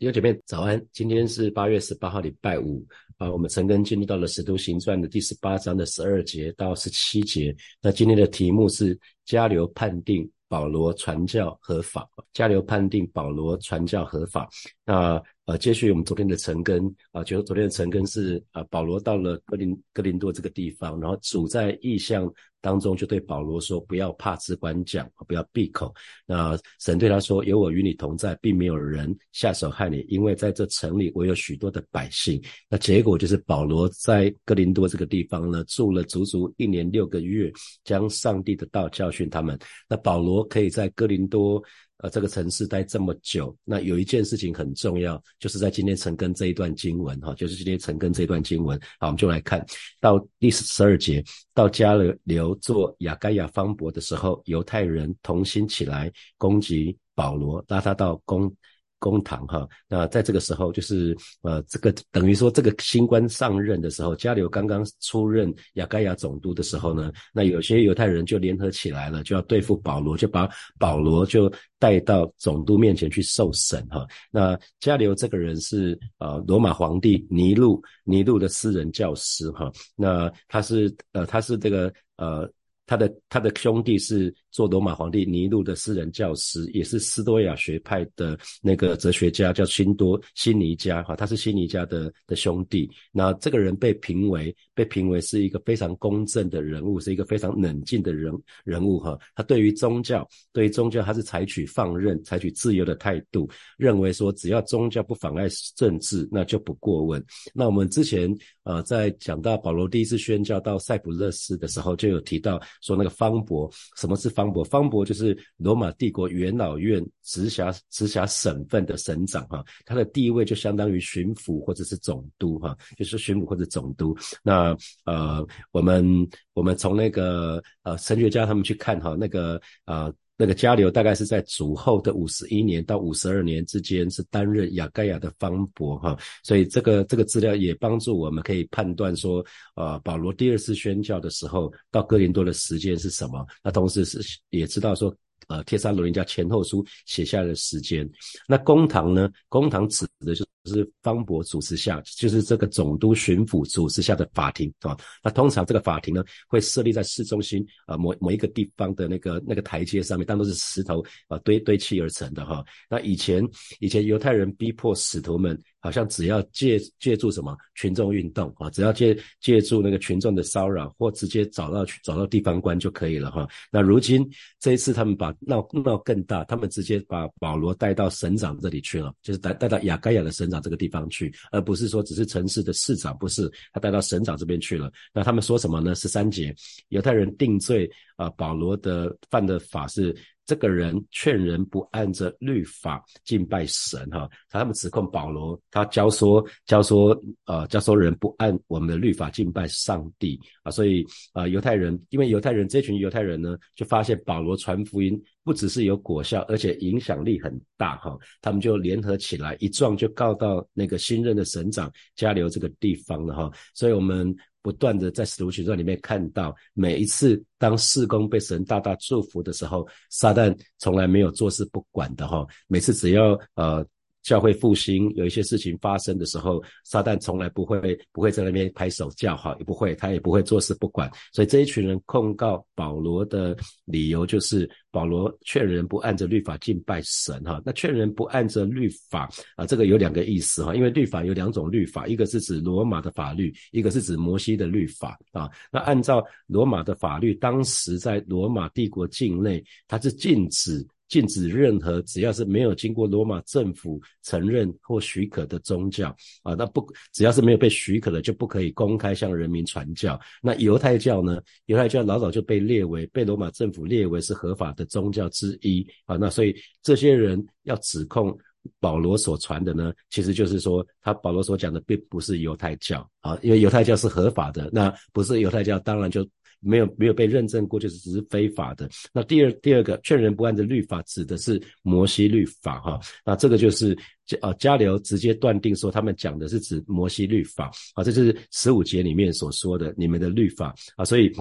弟兄姐妹早安，今天是八月十八号，礼拜五啊。我们陈根进入到了《使徒行传》的第十八章的十二节到十七节。那今天的题目是加流判定保罗传教合法。加流判定保罗传教合法。那呃，接续我们昨天的陈根啊，就昨天的陈根是啊，保罗到了格林哥林多这个地方，然后主在意象。当中就对保罗说：“不要怕，只管讲，不要闭口。”那神对他说：“有我与你同在，并没有人下手害你，因为在这城里我有许多的百姓。”那结果就是保罗在哥林多这个地方呢，住了足足一年六个月，将上帝的道教训他们。那保罗可以在哥林多。呃，这个城市待这么久，那有一件事情很重要，就是在今天陈根这一段经文哈，就是今天陈根这一段经文，好，我们就来看到第十二节，到加了留做雅盖亚方伯的时候，犹太人同心起来攻击保罗，拉他到攻。公堂哈，那在这个时候，就是呃，这个等于说，这个新官上任的时候，加流刚刚出任亚该亚总督的时候呢，那有些犹太人就联合起来了，就要对付保罗，就把保罗就带到总督面前去受审哈。那加流这个人是呃罗马皇帝尼禄尼禄的私人教师哈，那他是呃他是这个呃。他的他的兄弟是做罗马皇帝尼禄的私人教师，也是斯多亚学派的那个哲学家，叫辛多辛尼加哈，他是辛尼加的的兄弟。那这个人被评为被评为是一个非常公正的人物，是一个非常冷静的人人物哈。他对于宗教，对于宗教，他是采取放任、采取自由的态度，认为说只要宗教不妨碍政治，那就不过问。那我们之前呃在讲到保罗第一次宣教到塞浦路斯的时候，就有提到。说那个方伯，什么是方伯？方伯就是罗马帝国元老院直辖直辖省份的省长哈，他的地位就相当于巡抚或者是总督哈，就是巡抚或者总督。那呃，我们我们从那个呃神学家他们去看哈，那个呃。那个加流大概是在主后的五十一年到五十二年之间，是担任雅盖亚的方伯哈，所以这个这个资料也帮助我们可以判断说，呃，保罗第二次宣教的时候到哥林多的时间是什么？那同时是也知道说。呃，帖撒罗尼迦前后书写下来的时间，那公堂呢？公堂指的就是是方伯主持下，就是这个总督巡抚主持下的法庭啊。那通常这个法庭呢，会设立在市中心啊某某一个地方的那个那个台阶上面，但都是石头啊堆堆砌而成的哈。那以前以前犹太人逼迫使徒们。好像只要借借助什么群众运动啊，只要借借助那个群众的骚扰，或直接找到找到地方官就可以了哈。那如今这一次他们把闹闹更大，他们直接把保罗带到省长这里去了，就是带带到亚该亚的省长这个地方去，而不是说只是城市的市长，不是他带到省长这边去了。那他们说什么呢？十三节，犹太人定罪啊，保罗的犯的法是。这个人劝人不按着律法敬拜神，哈，他们指控保罗，他教唆教唆呃教唆人不按我们的律法敬拜上帝啊，所以啊犹太人，因为犹太人这群犹太人呢，就发现保罗传福音不只是有果效，而且影响力很大，哈，他们就联合起来，一撞就告到那个新任的省长加流这个地方了，哈，所以我们。不断的在使徒行传里面看到，每一次当事工被神大大祝福的时候，撒旦从来没有坐视不管的哈。每次只要呃。教会复兴有一些事情发生的时候，撒旦从来不会不会在那边拍手叫好，也不会，他也不会坐视不管。所以这一群人控告保罗的理由就是保罗劝人不按着律法敬拜神哈。那劝人不按着律法啊，这个有两个意思哈，因为律法有两种律法，一个是指罗马的法律，一个是指摩西的律法啊。那按照罗马的法律，当时在罗马帝国境内，它是禁止。禁止任何只要是没有经过罗马政府承认或许可的宗教啊，那不只要是没有被许可的，就不可以公开向人民传教。那犹太教呢？犹太教老早就被列为被罗马政府列为是合法的宗教之一啊。那所以这些人要指控保罗所传的呢，其实就是说他保罗所讲的并不是犹太教啊，因为犹太教是合法的，那不是犹太教，当然就。没有没有被认证过，就是只是非法的。那第二第二个劝人不按的律法，指的是摩西律法哈。那这个就是呃加流直接断定说，他们讲的是指摩西律法啊，这是十五节里面所说的你们的律法啊。所以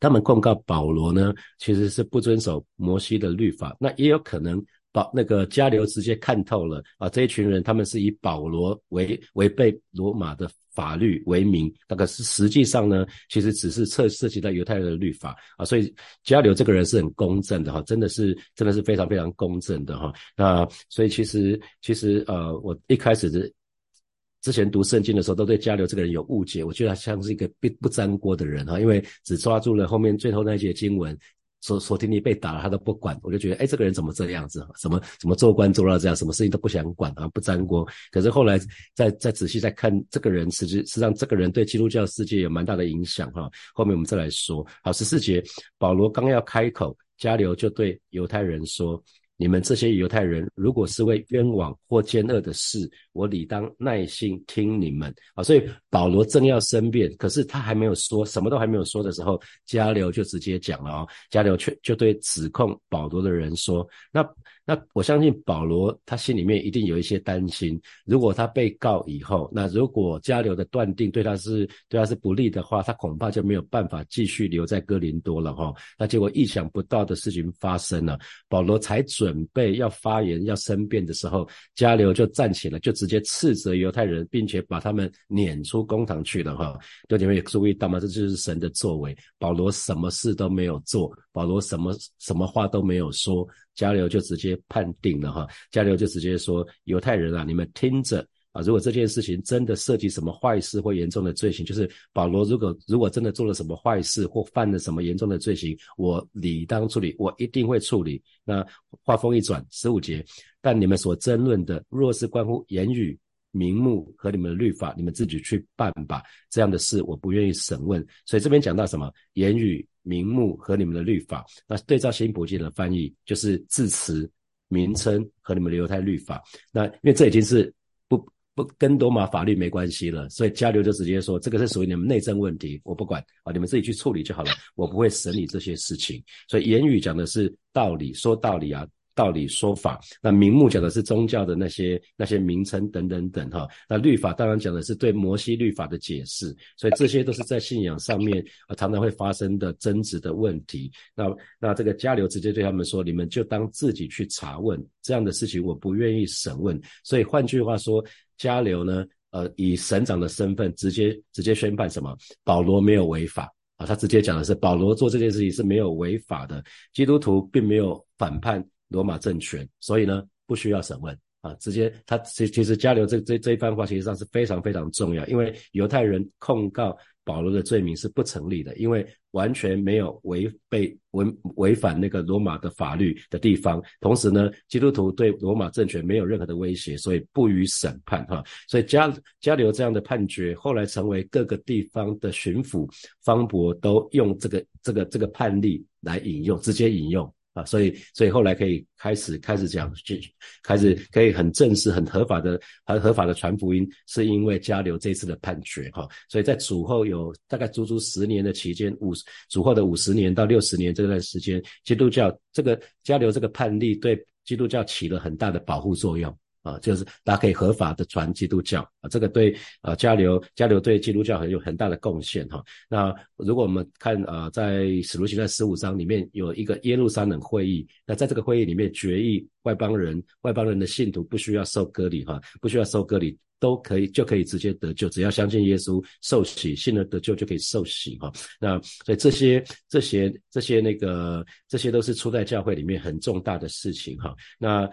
他们控告保罗呢，其实是不遵守摩西的律法。那也有可能保那个加流直接看透了啊，这一群人他们是以保罗为违背罗马的法律为名，那个是实际上呢，其实只是涉涉及到犹太人的律法啊，所以加流这个人是很公正的哈，真的是真的是非常非常公正的哈。那所以其实其实呃，我一开始的之前读圣经的时候，都对加流这个人有误解，我觉得他像是一个不不沾锅的人哈，因为只抓住了后面最后那一节经文。索索提尼被打了，他都不管，我就觉得，哎，这个人怎么这样子？怎么怎么做官做到这样？什么事情都不想管啊，不沾锅。可是后来再再仔细再看这个人，实际实际上这个人对基督教世界有蛮大的影响哈。后面我们再来说。好，十四节，保罗刚要开口，加流就对犹太人说。你们这些犹太人，如果是为冤枉或奸恶的事，我理当耐心听你们啊。所以保罗正要申辩，可是他还没有说，什么都还没有说的时候，加流就直接讲了哦。加流却就对指控保罗的人说：“那。”那我相信保罗他心里面一定有一些担心，如果他被告以后，那如果加流的断定对他是对他是不利的话，他恐怕就没有办法继续留在哥林多了哈。那结果意想不到的事情发生了，保罗才准备要发言要申辩的时候，加流就站起来，就直接斥责犹太人，并且把他们撵出公堂去了哈。弟兄们也注意到吗？这就是神的作为，保罗什么事都没有做，保罗什么什么话都没有说。加流就直接判定了哈，加流就直接说犹太人啊，你们听着啊，如果这件事情真的涉及什么坏事或严重的罪行，就是保罗如果如果真的做了什么坏事或犯了什么严重的罪行，我理当处理，我一定会处理。那话锋一转，十五节，但你们所争论的，若是关乎言语、名目和你们的律法，你们自己去办吧。这样的事我不愿意审问。所以这边讲到什么言语。名目和你们的律法，那对照新普济的翻译就是字词、名称和你们的犹太律法。那因为这已经是不不跟罗马法律没关系了，所以加流就直接说这个是属于你们内政问题，我不管啊，你们自己去处理就好了，我不会审理这些事情。所以言语讲的是道理，说道理啊。道理说法，那名目讲的是宗教的那些那些名称等等等哈，那律法当然讲的是对摩西律法的解释，所以这些都是在信仰上面啊常常会发生的争执的问题。那那这个加流直接对他们说，你们就当自己去查问这样的事情，我不愿意审问。所以换句话说，加流呢，呃，以省长的身份直接直接宣判什么？保罗没有违法啊，他直接讲的是保罗做这件事情是没有违法的，基督徒并没有反叛。罗马政权，所以呢不需要审问啊，直接他其其实加流这这这一番话，其实上是非常非常重要，因为犹太人控告保罗的罪名是不成立的，因为完全没有违背违违反那个罗马的法律的地方，同时呢，基督徒对罗马政权没有任何的威胁，所以不予审判哈。所以加加流这样的判决，后来成为各个地方的巡抚方伯都用这个这个这个判例来引用，直接引用。啊，所以，所以后来可以开始开始讲，就开始可以很正式、很合法的、很合法的传福音，是因为加流这次的判决哈。所以在主后有大概足足十年的期间，五主后的五十年到六十年这段时间，基督教这个加流这个判例对基督教起了很大的保护作用。啊，就是大家可以合法的传基督教啊，这个对啊交流交流对基督教很有很大的贡献哈。那如果我们看啊，在使徒行传十五章里面有一个耶路撒冷会议，那在这个会议里面决议外邦人外邦人的信徒不需要受割礼哈，不需要受割礼都可以就可以直接得救，只要相信耶稣受洗，信了得救就可以受洗哈。那所以这些这些这些那个这些都是初代教会里面很重大的事情哈。那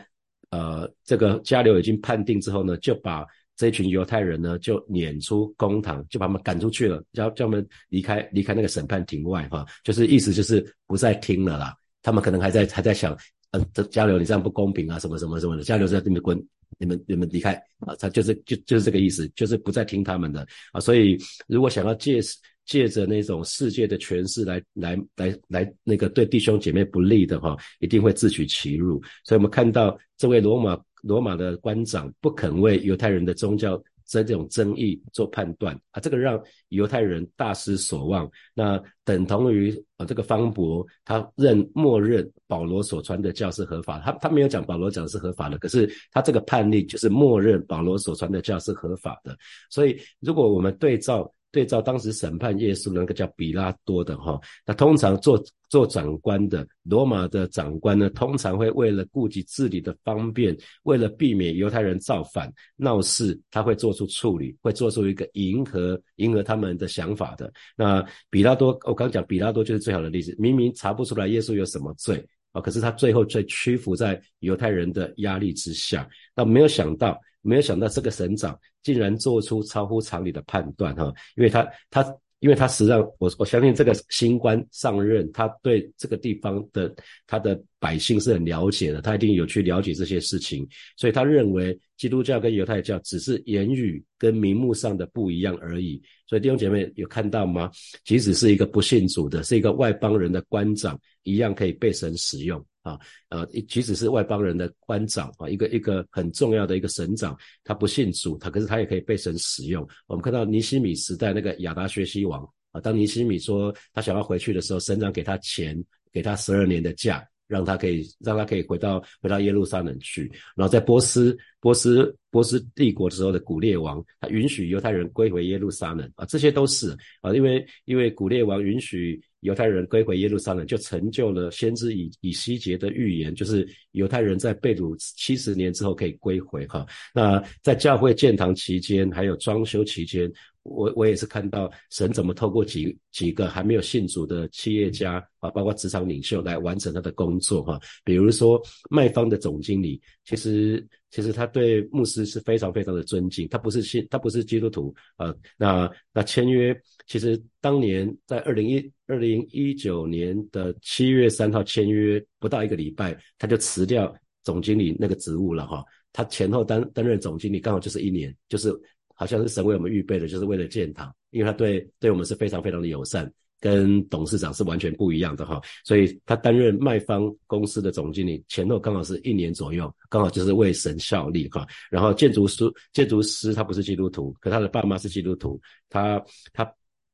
呃，这个加流已经判定之后呢，就把这群犹太人呢就撵出公堂，就把他们赶出去了，叫叫他们离开离开那个审判庭外哈，就是意思就是不再听了啦。他们可能还在还在想，呃，这加流你这样不公平啊，什么什么什么的。加流在那边滚，你们你们离开啊，他就是就就是这个意思，就是不再听他们的啊。所以如果想要借借着那种世界的权势来来来来那个对弟兄姐妹不利的哈，一定会自取其辱。所以我们看到这位罗马罗马的官长不肯为犹太人的宗教这这种争议做判断啊，这个让犹太人大失所望。那等同于啊这个方伯他认默认保罗所传的教是合法，他他没有讲保罗讲是合法的，可是他这个判例就是默认保罗所传的教是合法的。所以如果我们对照。对照当时审判耶稣的那个叫比拉多的哈，那通常做做长官的罗马的长官呢，通常会为了顾及治理的方便，为了避免犹太人造反闹事，他会做出处理，会做出一个迎合迎合他们的想法的。那比拉多，我刚讲比拉多就是最好的例子，明明查不出来耶稣有什么罪啊，可是他最后却屈服在犹太人的压力之下。那没有想到，没有想到这个省长竟然做出超乎常理的判断哈，因为他他。因为他实际上，我我相信这个新官上任，他对这个地方的他的百姓是很了解的，他一定有去了解这些事情，所以他认为基督教跟犹太教只是言语跟名目上的不一样而已。所以弟兄姐妹有看到吗？即使是一个不信主的，是一个外邦人的官长，一样可以被神使用。啊，呃，即使是外邦人的官长啊，一个一个很重要的一个省长，他不信主，他可是他也可以被神使用。我们看到尼西米时代那个亚达薛西王啊，当尼西米说他想要回去的时候，省长给他钱，给他十二年的假，让他可以让他可以回到回到耶路撒冷去。然后在波斯波斯波斯帝国的时候的古列王，他允许犹太人归回耶路撒冷啊，这些都是啊，因为因为古列王允许。犹太人归回耶路撒冷，就成就了先知以以西结的预言，就是犹太人在被掳七十年之后可以归回哈。那在教会建堂期间，还有装修期间，我我也是看到神怎么透过几几个还没有信主的企业家啊，包括职场领袖来完成他的工作哈。比如说卖方的总经理，其实。其实他对牧师是非常非常的尊敬，他不是信，他不是基督徒啊。那那签约，其实当年在二零一二零一九年的七月三号签约，不到一个礼拜，他就辞掉总经理那个职务了哈。他前后担担任总经理，刚好就是一年，就是好像是神为我们预备的，就是为了建堂，因为他对对我们是非常非常的友善。跟董事长是完全不一样的哈，所以他担任卖方公司的总经理，前后刚好是一年左右，刚好就是为神效力哈。然后建筑师，建筑师他不是基督徒，可他的爸妈是基督徒，他他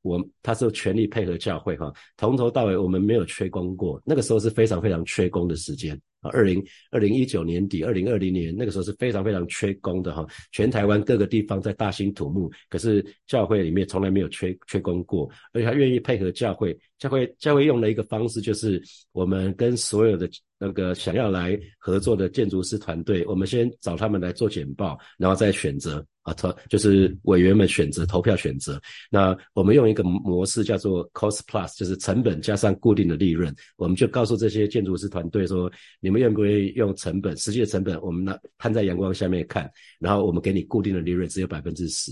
我他是全力配合教会哈，从头到尾我们没有缺工过，那个时候是非常非常缺工的时间啊。二零二零一九年底，二零二零年那个时候是非常非常缺工的哈，全台湾各个地方在大兴土木，可是教会里面从来没有缺缺工过，而且他愿意配合教会，教会教会用的一个方式就是我们跟所有的那个想要来合作的建筑师团队，我们先找他们来做简报，然后再选择。啊，投就是委员们选择投票选择。那我们用一个模式叫做 cost plus，就是成本加上固定的利润。我们就告诉这些建筑师团队说，你们愿不愿意用成本，实际的成本我们拿摊在阳光下面看，然后我们给你固定的利润只有百分之十。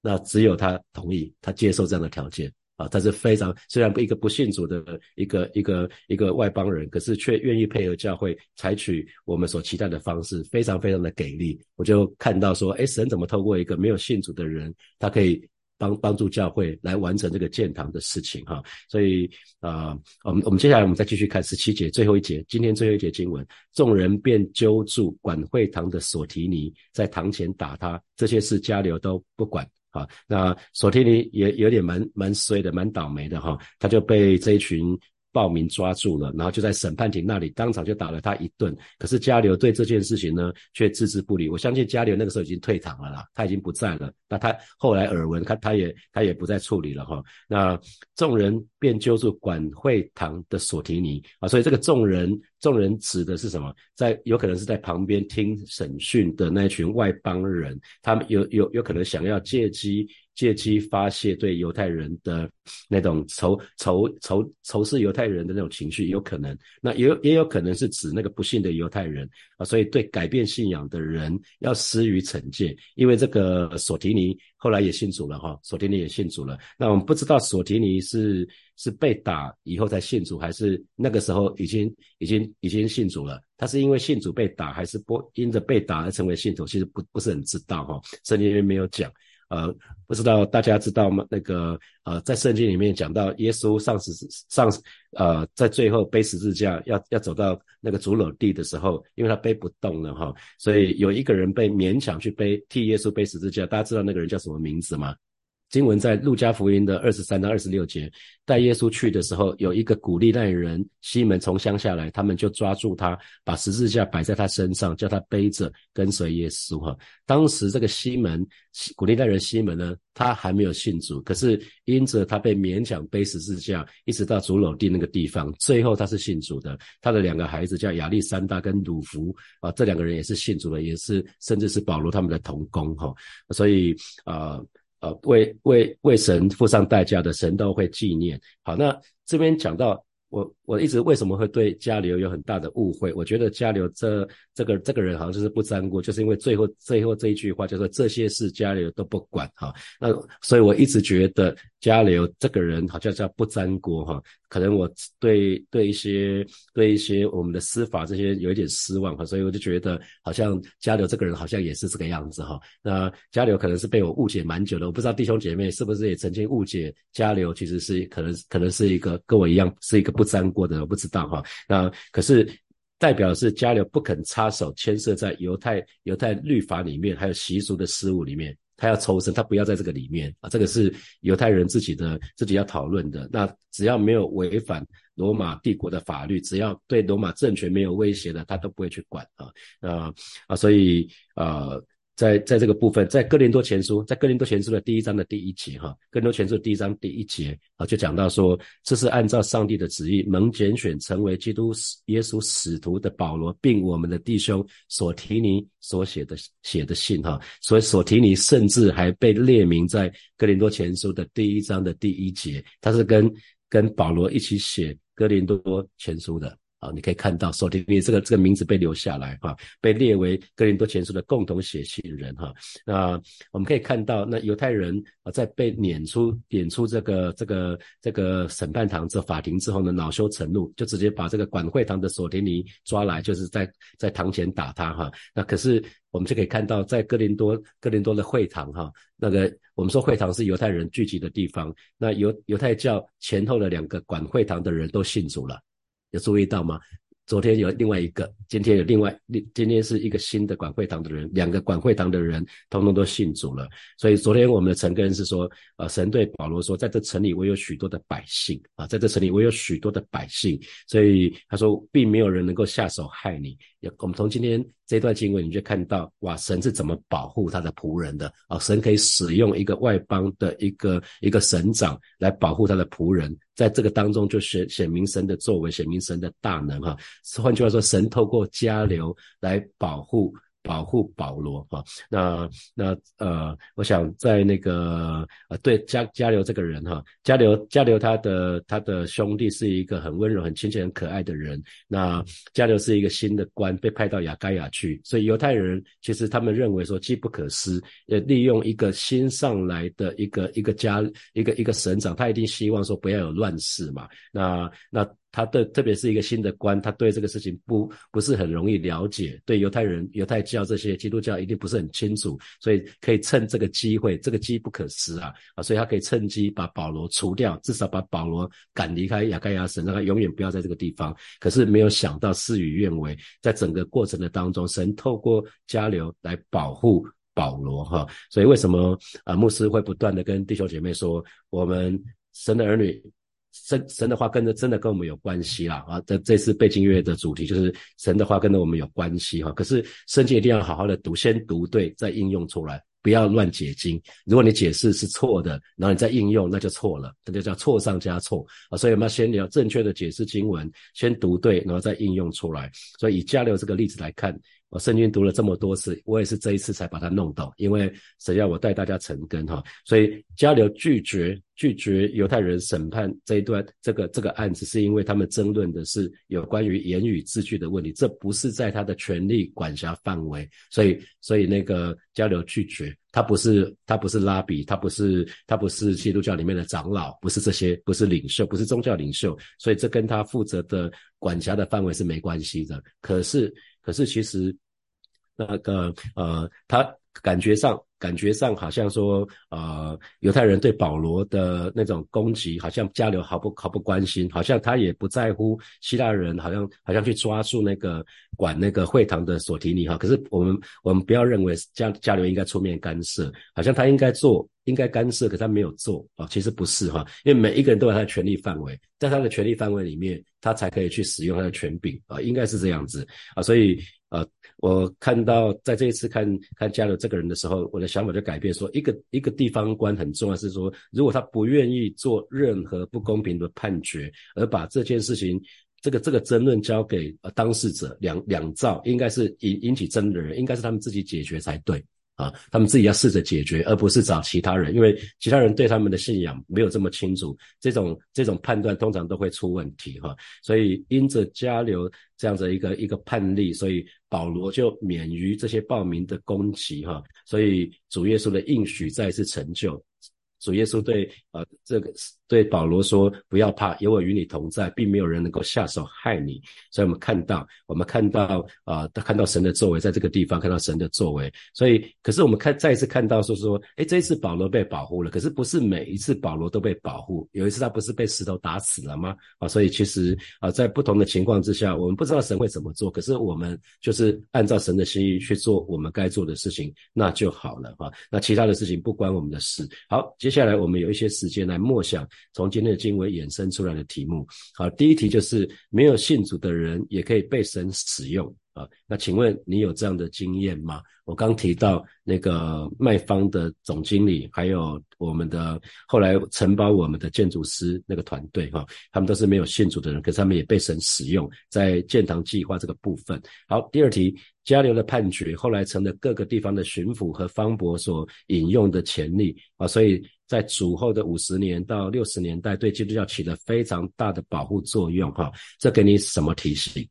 那只有他同意，他接受这样的条件。啊，他是非常虽然一个不信主的一个一个一个外邦人，可是却愿意配合教会，采取我们所期待的方式，非常非常的给力。我就看到说，哎，神怎么透过一个没有信主的人，他可以帮帮助教会来完成这个建堂的事情哈。所以啊，我们我们接下来我们再继续看十七节最后一节，今天最后一节经文，众人便揪住管会堂的索提尼，在堂前打他，这些事加流都不管。啊，那索提尼也有点蛮蛮衰的，蛮倒霉的哈，他就被这一群。报名抓住了，然后就在审判庭那里当场就打了他一顿。可是加流对这件事情呢，却置之不理。我相信加流那个时候已经退堂了啦，他已经不在了。那他后来耳闻，他他也他也不再处理了哈。那众人便揪住管会堂的索提尼啊，所以这个众人众人指的是什么？在有可能是在旁边听审讯的那群外邦人，他们有有有可能想要借机。借机发泄对犹太人的那种仇仇仇仇视犹太人的那种情绪，有可能，那也有也有可能是指那个不幸的犹太人啊，所以对改变信仰的人要施予惩戒。因为这个索提尼后来也信主了哈，索提尼也信主了。那我们不知道索提尼是是被打以后才信主，还是那个时候已经已经已经信主了？他是因为信主被打，还是不因着被打而成为信徒？其实不不是很知道哈，圣经里面没有讲。呃，不知道大家知道吗？那个呃，在圣经里面讲到耶稣上十上呃，在最后背十字架要要走到那个主篓地的时候，因为他背不动了哈，所以有一个人被勉强去背替耶稣背十字架。大家知道那个人叫什么名字吗？经文在路加福音的二十三到二十六节，带耶稣去的时候，有一个古利奈人西门从乡下来，他们就抓住他，把十字架摆在他身上，叫他背着跟随耶稣。哈，当时这个西门古利奈人西门呢，他还没有信主，可是因着他被勉强背十字架，一直到主楼地那个地方，最后他是信主的。他的两个孩子叫亚历山大跟鲁弗啊，这两个人也是信主的，也是甚至是保罗他们的同工。哈，所以啊。为为为神付上代价的神都会纪念。好，那这边讲到我我一直为什么会对加流有很大的误会？我觉得加流这这个这个人好像就是不沾锅，就是因为最后最后这一句话就说这些事加流都不管哈。那所以我一直觉得加流这个人好像叫不沾锅哈。可能我对对一些对一些我们的司法这些有一点失望哈，所以我就觉得好像加流这个人好像也是这个样子哈。那加流可能是被我误解蛮久的，我不知道弟兄姐妹是不是也曾经误解加流其实是可能可能是一个跟我一样是一个不沾锅的，我不知道哈。那可是代表是加流不肯插手牵涉在犹太犹太律法里面还有习俗的事物里面。他要抽身，他不要在这个里面啊，这个是犹太人自己的自己要讨论的。那只要没有违反罗马帝国的法律，只要对罗马政权没有威胁的，他都不会去管啊啊啊！所以啊。在在这个部分，在哥林多前书，在哥林多前书的第一章的第一节，哈，哥林多前书第一章第一节啊，就讲到说，这是按照上帝的旨意，蒙拣选成为基督耶稣使徒的保罗，并我们的弟兄所提尼所写的写的信，哈，所以所提尼甚至还被列名在哥林多前书的第一章的第一节，他是跟跟保罗一起写哥林多前书的。你可以看到，索提尼这个这个名字被留下来，哈，被列为哥林多前书的共同写信人，哈。那我们可以看到，那犹太人啊，在被撵出撵出这个这个这个审判堂这法庭之后呢，恼羞成怒，就直接把这个管会堂的索提尼抓来，就是在在堂前打他，哈。那可是我们就可以看到，在哥林多哥林多的会堂，哈，那个我们说会堂是犹太人聚集的地方，那犹犹太教前后的两个管会堂的人都信主了。注意到吗？昨天有另外一个，今天有另外，今天是一个新的管会堂的人，两个管会堂的人通通都信主了。所以昨天我们的陈根是说，呃，神对保罗说，在这城里我有许多的百姓啊，在这城里我有许多的百姓，所以他说，并没有人能够下手害你。我们从今天这段经文，你就看到哇，神是怎么保护他的仆人的啊？神可以使用一个外邦的一个一个神长来保护他的仆人，在这个当中就显显明神的作为，显明神的大能哈。换句话说，神透过加流来保护。保护保罗哈，那那呃，我想在那个呃，对加加流这个人哈，加流加流他的他的兄弟是一个很温柔、很亲切、很可爱的人。那加流是一个新的官，被派到雅盖亚去，所以犹太人其实他们认为说，机不可失，呃，利用一个新上来的一个一个家一个一个省长，他一定希望说不要有乱世嘛。那那。他对，特别是一个新的官，他对这个事情不不是很容易了解，对犹太人、犹太教这些基督教一定不是很清楚，所以可以趁这个机会，这个机不可失啊啊！所以他可以趁机把保罗除掉，至少把保罗赶离开亚盖亚省，让他永远不要在这个地方。可是没有想到事与愿违，在整个过程的当中，神透过加流来保护保罗哈。所以为什么啊牧师会不断的跟弟兄姐妹说，我们神的儿女。神神的话跟着真的跟我们有关系啦啊！这这次背经乐的主题就是神的话跟着我们有关系哈。可是圣经一定要好好的读，先读对，再应用出来，不要乱解经。如果你解释是错的，然后你再应用，那就错了，这就叫错上加错啊！所以我们要先要正确的解释经文，先读对，然后再应用出来。所以以加流这个例子来看。我圣经读了这么多次，我也是这一次才把它弄懂，因为神要我带大家成根哈，所以加流拒绝拒绝犹太人审判这一段这个这个案子，是因为他们争论的是有关于言语字句的问题，这不是在他的权力管辖范围，所以所以那个加流拒绝，他不是他不是拉比，他不是他不是基督教里面的长老，不是这些，不是领袖，不是宗教领袖，所以这跟他负责的管辖的范围是没关系的。可是。可是其实，那个呃，他感觉上感觉上好像说，呃，犹太人对保罗的那种攻击，好像加流毫不毫不关心，好像他也不在乎希腊人，好像好像去抓住那个管那个会堂的索提尼哈。可是我们我们不要认为加加流应该出面干涉，好像他应该做。应该干涉，可他没有做啊，其实不是哈，因为每一个人都有他的权利范围，在他的权利范围里面，他才可以去使用他的权柄啊，应该是这样子啊，所以呃，我看到在这一次看看加勒这个人的时候，我的想法就改变，说一个一个地方官很重要，是说如果他不愿意做任何不公平的判决，而把这件事情。这个这个争论交给呃当事者两两造，应该是引引起争的人，应该是他们自己解决才对啊，他们自己要试着解决，而不是找其他人，因为其他人对他们的信仰没有这么清楚，这种这种判断通常都会出问题哈。所以因着加流这样的一个一个判例，所以保罗就免于这些暴民的攻击哈。所以主耶稣的应许再次成就。主耶稣对呃这个对保罗说：“不要怕，有我与你同在，并没有人能够下手害你。”所以，我们看到，我们看到啊，他看到神的作为，在这个地方看到神的作为。所以，可是我们看再一次看到说说，哎，这一次保罗被保护了。可是不是每一次保罗都被保护。有一次他不是被石头打死了吗？啊，所以其实啊，在不同的情况之下，我们不知道神会怎么做。可是我们就是按照神的心意去做我们该做的事情，那就好了哈。那其他的事情不关我们的事。好，接下来我们有一些事时间来默想从今天的经文衍生出来的题目。好，第一题就是没有信主的人也可以被神使用啊。那请问你有这样的经验吗？我刚提到那个卖方的总经理，还有我们的后来承包我们的建筑师那个团队哈，他们都是没有信主的人，可是他们也被神使用在建堂计划这个部分。好，第二题。加流的判决后来成了各个地方的巡抚和方伯所引用的潜力啊，所以在主后的五十年到六十年代，对基督教起了非常大的保护作用哈。这给你什么提醒？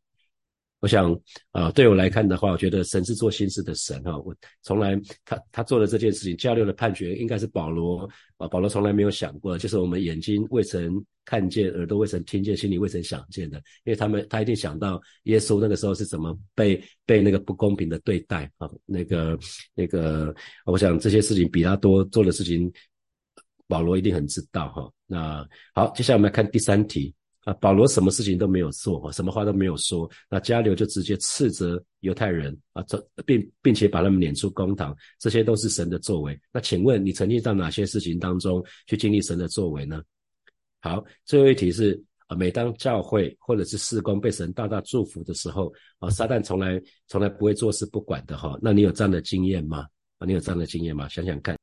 我想啊，对我来看的话，我觉得神是做心事的神哈。我从来他他做的这件事情，加流的判决应该是保罗啊，保罗从来没有想过，就是我们眼睛未曾。看见耳朵未曾听见，心里未曾想见的，因为他们他一定想到耶稣那个时候是怎么被被那个不公平的对待啊，那个那个，我想这些事情比他多做的事情，保罗一定很知道哈。那好，接下来我们来看第三题啊，保罗什么事情都没有做，什么话都没有说，那加流就直接斥责犹太人啊，这并并且把他们撵出公堂，这些都是神的作为。那请问你曾经到哪些事情当中去经历神的作为呢？好，最后一题是啊，每当教会或者是事工被神大大祝福的时候啊，撒旦从来从来不会坐视不管的哈。那你有这样的经验吗？啊，你有这样的经验吗？想想看。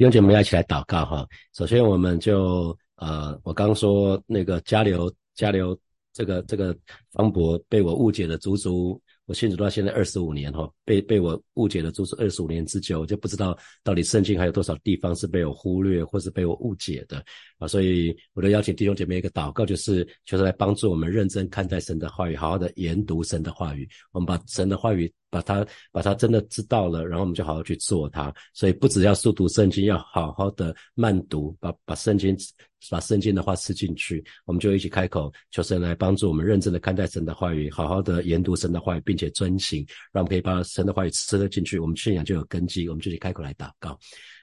弟兄姐妹要一起来祷告哈。首先，我们就呃，我刚说那个加流加流这个这个方博被我误解了足足。我信主到现在二十五年哈，被被我误解了，就是二十五年之久，我就不知道到底圣经还有多少地方是被我忽略或是被我误解的啊，所以我都邀请弟兄姐妹一个祷告，就是就是来帮助我们认真看待神的话语，好好的研读神的话语，我们把神的话语。把它把它真的知道了，然后我们就好好去做它。所以不只要速读圣经，要好好的慢读，把把圣经把圣经的话吃进去。我们就一起开口求神来帮助我们认真的看待神的话语，好好的研读神的话语，并且遵行，让我们可以把神的话语吃了进去，我们信仰就有根基。我们就去开口来祷告。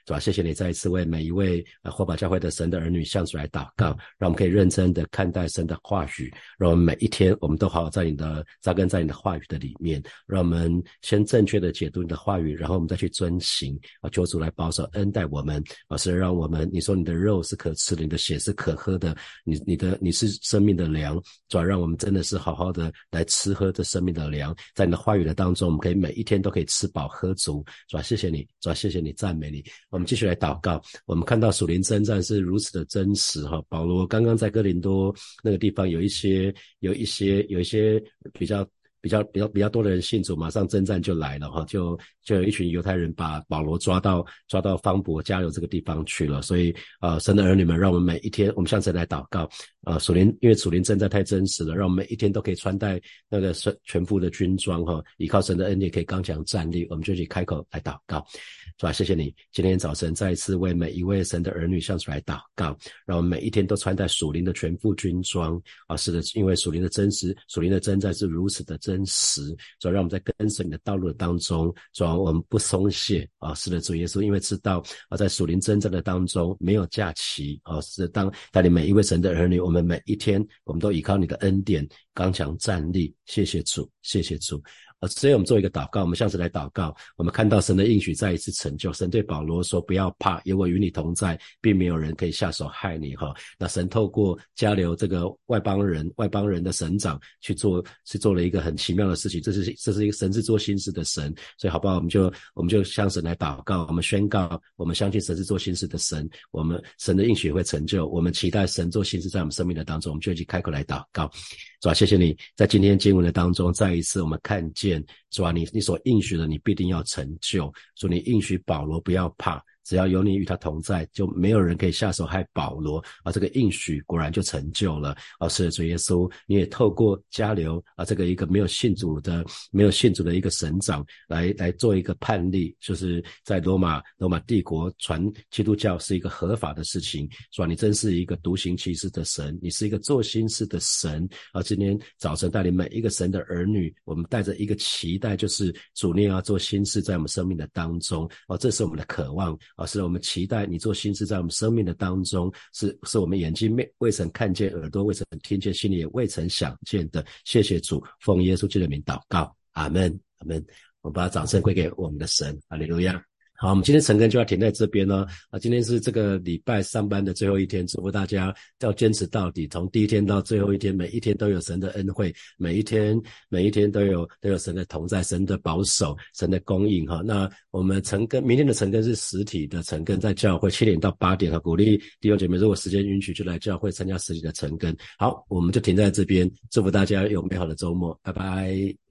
是吧？谢谢你再一次为每一位呃火把教会的神的儿女向主来祷告，让我们可以认真的看待神的话语，让我们每一天我们都好好在你的扎根在你的话语的里面，让我们先正确的解读你的话语，然后我们再去遵行啊，求主来保守恩待我们啊，是让我们你说你的肉是可吃的，你的血是可喝的，你你的你是生命的粮，主要让我们真的是好好的来吃喝这生命的粮，在你的话语的当中，我们可以每一天都可以吃饱喝足，是吧？谢谢你，主要谢谢你赞美你。我们继续来祷告。我们看到属灵征战是如此的真实哈。保罗刚刚在哥林多那个地方有一些、有一些、有一些比较。比较比较比较多的人信主，马上征战就来了哈，就就有一群犹太人把保罗抓到抓到方伯加油这个地方去了。所以啊，神的儿女们，让我们每一天，我们向神来祷告啊，属灵因为属灵征战太真实了，让我们每一天都可以穿戴那个全全副的军装哈，依靠神的恩典可以刚强站立。我们就去开口来祷告，是吧？谢谢你，今天早晨再一次为每一位神的儿女向主来祷告，让我们每一天都穿戴属灵的全副军装啊！是的，因为属灵的真实，属灵的征战是如此的真。实，主要让我们在跟随你的道路当中，主要我们不松懈啊！是的，主耶稣，因为知道啊，在属灵征战的当中没有假期啊！是的当带领每一位神的儿女，我们每一天我们都依靠你的恩典刚强站立。谢谢主，谢谢主。啊，所以我们做一个祷告，我们向神来祷告，我们看到神的应许再一次成就。神对保罗说：“不要怕，因为我与你同在，并没有人可以下手害你。”哈，那神透过加流这个外邦人，外邦人的神长去做，去做了一个很奇妙的事情。这是这是一个神是做新事的神，所以好不好？我们就我们就向神来祷告，我们宣告，我们相信神是做新事的神，我们神的应许会成就，我们期待神做新事在我们生命的当中，我们就一起开口来祷告。主啊，谢谢你在今天经文的当中，再一次我们看见，是吧，你你所应许的，你必定要成就。主，你应许保罗不要怕。只要有你与他同在，就没有人可以下手害保罗。啊，这个应许果然就成就了。啊，是主耶稣，你也透过加流啊，这个一个没有信主的、没有信主的一个神长，来来做一个判例，就是在罗马罗马帝国传基督教是一个合法的事情，是吧？你真是一个独行其事的神，你是一个做心事的神。啊，今天早晨带领每一个神的儿女，我们带着一个期待，就是主你要做心事在我们生命的当中。啊，这是我们的渴望。啊，是我们期待你做心事在我们生命的当中，是是我们眼睛未未曾看见，耳朵未曾听见，心里也未曾想见的。谢谢主，奉耶稣基督的名祷告，阿门，阿门。我们把掌声归给我们的神，阿利路亚。好，我们今天晨更就要停在这边呢。啊，今天是这个礼拜上班的最后一天，祝福大家要坚持到底，从第一天到最后一天，每一天都有神的恩惠，每一天每一天都有都有神的同在，神的保守，神的供应。哈，那我们晨更明天的晨更是实体的晨更，在教会七点到八点哈，鼓励弟兄姐妹如果时间允许就来教会参加实体的晨更。好，我们就停在这边，祝福大家有美好的周末，拜拜。